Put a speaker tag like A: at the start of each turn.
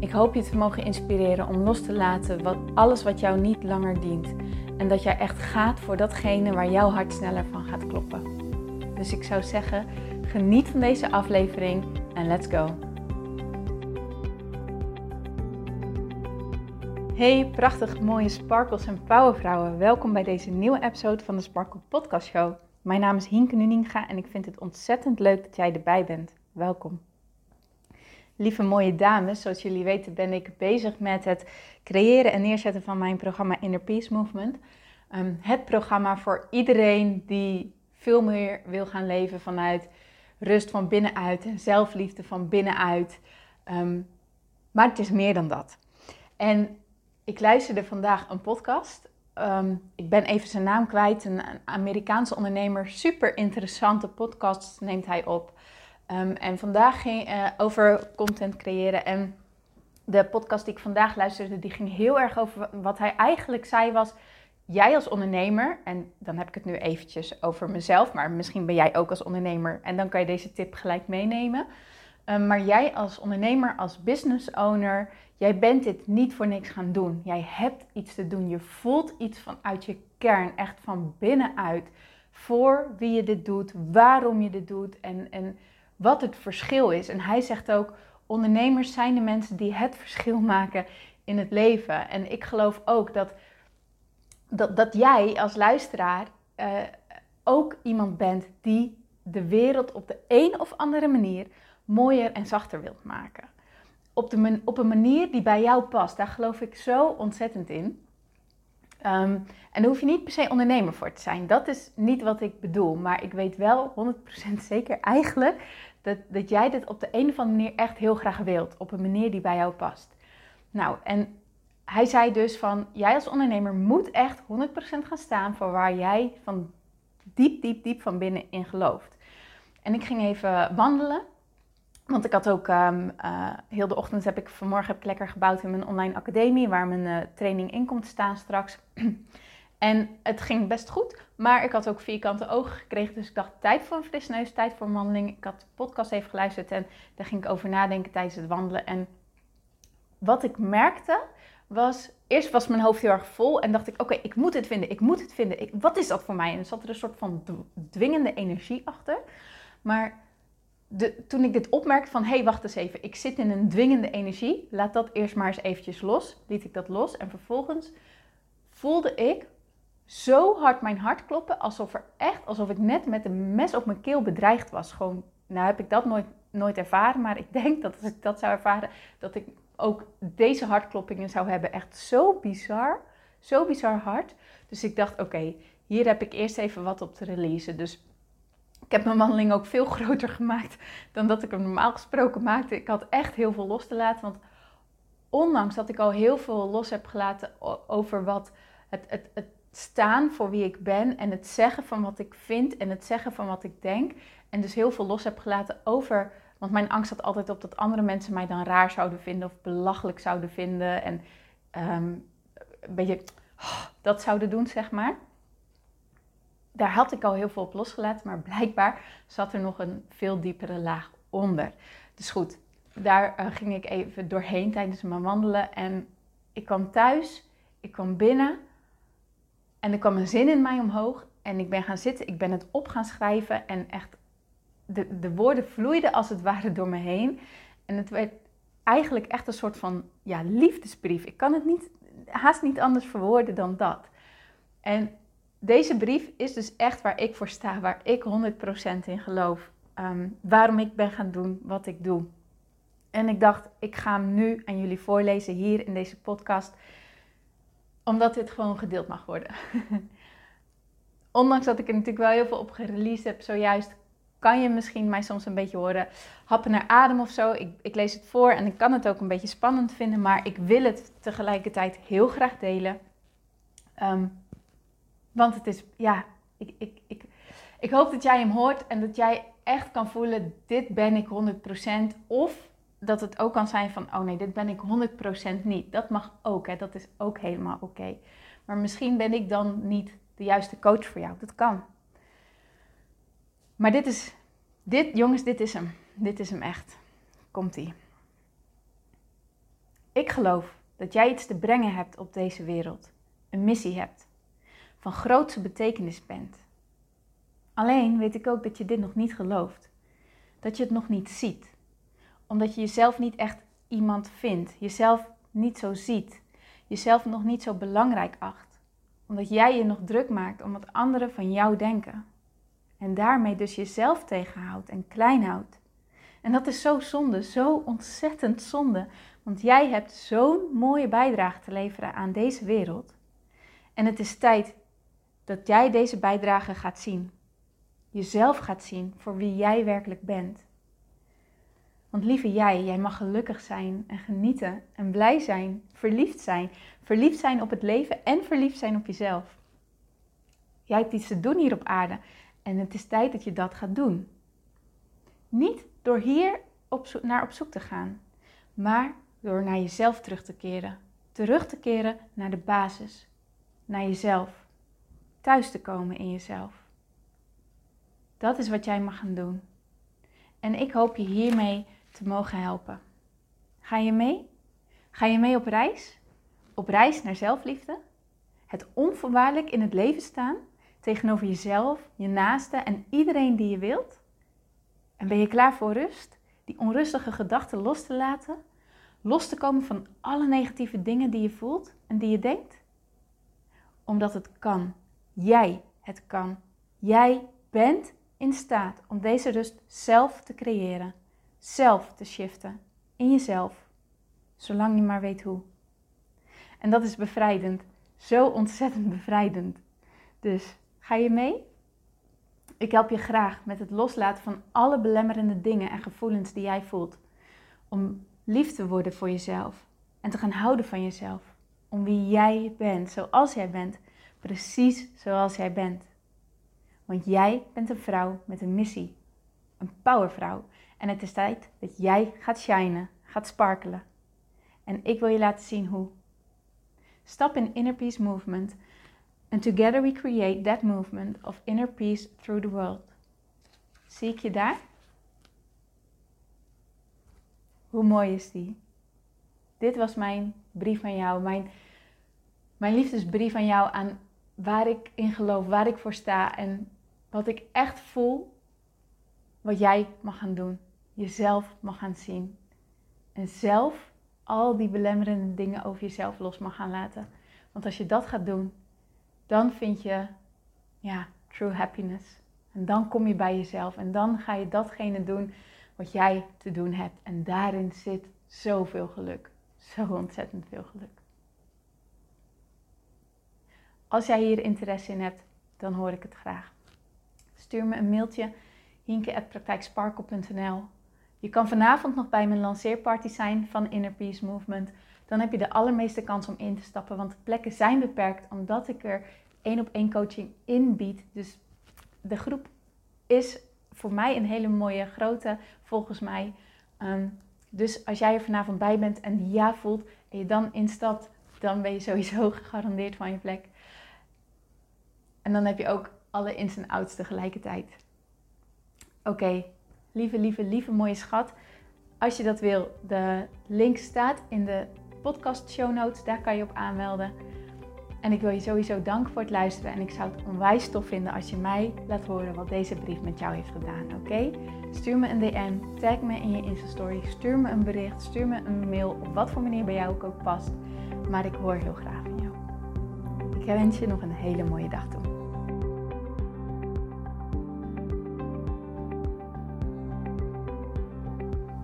A: Ik hoop je te mogen inspireren om los te laten wat, alles wat jou niet langer dient. En dat jij echt gaat voor datgene waar jouw hart sneller van gaat kloppen. Dus ik zou zeggen, geniet van deze aflevering en let's go. Hey, prachtig mooie sparkles en powervrouwen. Welkom bij deze nieuwe episode van de Sparkle Podcast Show. Mijn naam is Hinke Nuninga en ik vind het ontzettend leuk dat jij erbij bent. Welkom. Lieve mooie dames, zoals jullie weten ben ik bezig met het creëren en neerzetten van mijn programma Inner Peace Movement. Ehm, het programma voor iedereen die veel meer wil gaan leven vanuit rust van binnenuit en zelfliefde van binnenuit. Um, maar het is meer dan dat. En ik luisterde vandaag een podcast. Ehm, ik ben even zijn naam kwijt. Een Amerikaanse ondernemer. Super interessante podcast neemt hij op. Ehm, en vandaag ging uh, over content creëren. En de podcast die ik vandaag luisterde, die ging heel erg over wat hij eigenlijk zei was... Jij als ondernemer, en dan heb ik het nu eventjes over mezelf, maar misschien ben jij ook als ondernemer en dan kan je deze tip gelijk meenemen. Um, maar jij als ondernemer, als business owner, jij bent dit niet voor niks gaan doen. Jij hebt iets te doen. Je voelt iets vanuit je kern, echt van binnenuit. Voor wie je dit doet, waarom je dit doet en, en wat het verschil is. En hij zegt ook, ondernemers zijn de mensen die het verschil maken in het leven. En ik geloof ook dat, dat, dat jij als luisteraar uh, ook iemand bent die de wereld op de een of andere manier mooier en zachter wilt maken. Op, de, op een manier die bij jou past. Daar geloof ik zo ontzettend in. Um, en daar hoef je niet per se ondernemer voor te zijn. Dat is niet wat ik bedoel. Maar ik weet wel 100% zeker eigenlijk dat, dat jij dit op de een of andere manier echt heel graag wilt. Op een manier die bij jou past. Nou, en hij zei dus van, jij als ondernemer moet echt 100% gaan staan voor waar jij van diep, diep, diep van binnen in gelooft. En ik ging even wandelen. Want ik had ook um, uh, heel de ochtend heb ik vanmorgen heb ik lekker gebouwd in mijn online academie, waar mijn uh, training in komt staan straks. en het ging best goed, maar ik had ook vierkante ogen gekregen. Dus ik dacht, tijd voor een fris neus, tijd voor een wandeling. Ik had de podcast even geluisterd en daar ging ik over nadenken tijdens het wandelen. En wat ik merkte was, eerst was mijn hoofd heel erg vol en dacht ik, oké, ik moet het vinden, ik moet het vinden. Wat is dat voor mij? En er zat er een soort van dwingende energie achter. Maar de, toen ik dit opmerkte van, hé, hey, wacht eens even, ik zit in een dwingende energie, laat dat eerst maar eens eventjes los. Liet ik dat los en vervolgens voelde ik zo hard mijn hart kloppen, alsof er echt, alsof ik net met een mes op mijn keel bedreigd was. Gewoon, nou heb ik dat nooit, nooit ervaren, maar ik denk dat als ik dat zou ervaren, dat ik ook deze hartkloppingen zou hebben. Echt zo bizar, zo bizar hard. Dus ik dacht, oké, hier heb ik eerst even wat op te releasen. Dus ik heb mijn wandeling ook veel groter gemaakt dan dat ik hem normaal gesproken maakte. Ik had echt heel veel los te laten, want ondanks dat ik al heel veel los heb gelaten over wat het, het, het staan voor wie ik ben en het zeggen van wat ik vind en het zeggen van wat ik denk. En dus heel veel los heb gelaten over. Want mijn angst had altijd op dat andere mensen mij dan raar zouden vinden of belachelijk zouden vinden. En um, een beetje dat zouden doen, zeg maar. Daar had ik al heel veel op losgelaten, maar blijkbaar zat er nog een veel diepere laag onder. Dus goed, daar uh, ging ik even doorheen tijdens mijn wandelen. En ik kwam thuis, ik kwam binnen en er kwam een zin in mij omhoog en ik ben gaan zitten, ik ben het op gaan schrijven en echt, de, de woorden vloeiden als het ware door me heen. En het werd eigenlijk echt een soort van ja, liefdesbrief. Ik kan het niet, haast niet anders verwoorden dan dat. En deze brief is dus echt waar ik voor sta, waar ik 100% in geloof. Um, waarom ik ben gaan doen wat ik doe. En ik dacht, ik ga hem nu aan jullie voorlezen hier in deze podcast omdat dit gewoon gedeeld mag worden. Ondanks dat ik er natuurlijk wel heel veel op gereleased heb zojuist, kan je misschien mij soms een beetje horen happen naar adem of zo. Ik, ik lees het voor en ik kan het ook een beetje spannend vinden, maar ik wil het tegelijkertijd heel graag delen. Ehm, want het is, ja, ik, ik, ik, ik hoop dat jij hem hoort en dat jij echt kan voelen, dit ben ik 100%. Of dat het ook kan zijn van, oh nee, dit ben ik 100% niet. Dat mag ook, hè? dat is ook helemaal oké. Maar misschien ben ik dan niet de juiste coach voor jou. Dat kan. Maar dit is, dit, jongens, dit is hem. Dit is hem echt. Komt-ie. Ik geloof dat jij iets te brengen hebt op deze wereld. Een missie hebt. Van grootste betekenis bent. Alleen weet ik ook dat je dit nog niet gelooft. Dat je het nog niet ziet. Omdat je jezelf niet echt iemand vindt. Jezelf niet zo ziet. Jezelf nog niet zo belangrijk acht. Omdat jij je nog druk maakt om wat anderen van jou denken. En daarmee dus jezelf tegenhoudt en klein houdt. En dat is zo zonde, zo ontzettend zonde. Want jij hebt zo'n mooie bijdrage te leveren aan deze wereld. En het is tijd dat jij deze bijdrage gaat zien. Jezelf gaat zien voor wie jij werkelijk bent. Want lieve jij, jij mag gelukkig zijn en genieten en blij zijn, verliefd zijn. Verliefd zijn op het leven en verliefd zijn op jezelf. Jij hebt iets te doen hier op aarde en het is tijd dat je dat gaat doen. Niet door hier op naar op zoek te gaan, maar door naar jezelf terug te keren. Terug te keren naar de basis, naar jezelf. Thuis te komen in jezelf. Dat is wat jij mag gaan doen. En ik hoop je hiermee mogen helpen. Ga je mee? Ga je mee op reis? Op reis naar zelfliefde? Het onvoorwaardelijk in het leven staan tegenover jezelf, je naaste en iedereen die je wilt? En ben je klaar voor rust? Die onrustige gedachten los te laten? Los te komen van alle negatieve dingen die je voelt en die je denkt? Omdat het kan. Jij het kan. Jij bent in staat om deze rust zelf te creëren, zelf te shiften in jezelf, zolang je maar weet hoe. En dat is bevrijdend, zo ontzettend bevrijdend. Dus Ga je mee? Ik help je graag met het loslaten van alle belemmerende dingen en gevoelens die jij voelt. Om lief te worden voor jezelf en te gaan houden van jezelf. Om wie jij bent, zoals jij bent. Precies zoals jij bent. Want jij bent een vrouw met een missie. Een powervrouw. En het is tijd dat jij gaat shinen, gaat sparkelen. En ik wil je laten zien hoe. Stap in Inner Peace Movement And together we create that movement of inner peace through the world. Zie ik je daar? Hoe mooi is die? Dit was mijn brief aan jou, mijn, mijn liefdesbrief aan jou aan waar ik in geloof, waar ik voor sta en wat ik echt voel, wat jij mag gaan doen. Jezelf mag gaan zien. En zelf al die belemmerende dingen over jezelf los mag gaan laten. Want als je dat gaat doen, dan vind je ja, true happiness. En dan kom je bij jezelf en dan ga je datgene doen wat jij te doen hebt. En daarin zit zoveel geluk. Zo ontzettend veel geluk. Als jij hier interesse in hebt, dan hoor ik het graag. Stuur me een mailtje hinke.praktijksparkle.nl Je kan vanavond nog bij mijn lanceerparty zijn van Inner Peace Movement dan heb je de allermeeste kans om in te stappen. Want de plekken zijn beperkt omdat ik er één op één coaching in bied. Dus de groep is voor mij een hele mooie grote, volgens mij. Ehm, dus als jij er vanavond bij bent en ja voelt en je dan instapt, dan ben je sowieso gegarandeerd van je plek. En dan heb je ook alle ins en outs tegelijkertijd. Oké, lieve, lieve, lieve mooie schat. Als je dat wil, de link staat in de podcast show notes. Daar kan je op aanmelden. En ik wil je sowieso danken voor het luisteren. En ik zou het onwijs tof vinden als je mij laat horen wat deze brief met jou heeft gedaan. Oké? Stuur me een DM, tag me in je Insta-story, stuur me een bericht, stuur me een mail op wat voor manier bij jou ook, ook past. Maar ik hoor heel graag van jou. Ik wens je nog een hele mooie dag toe.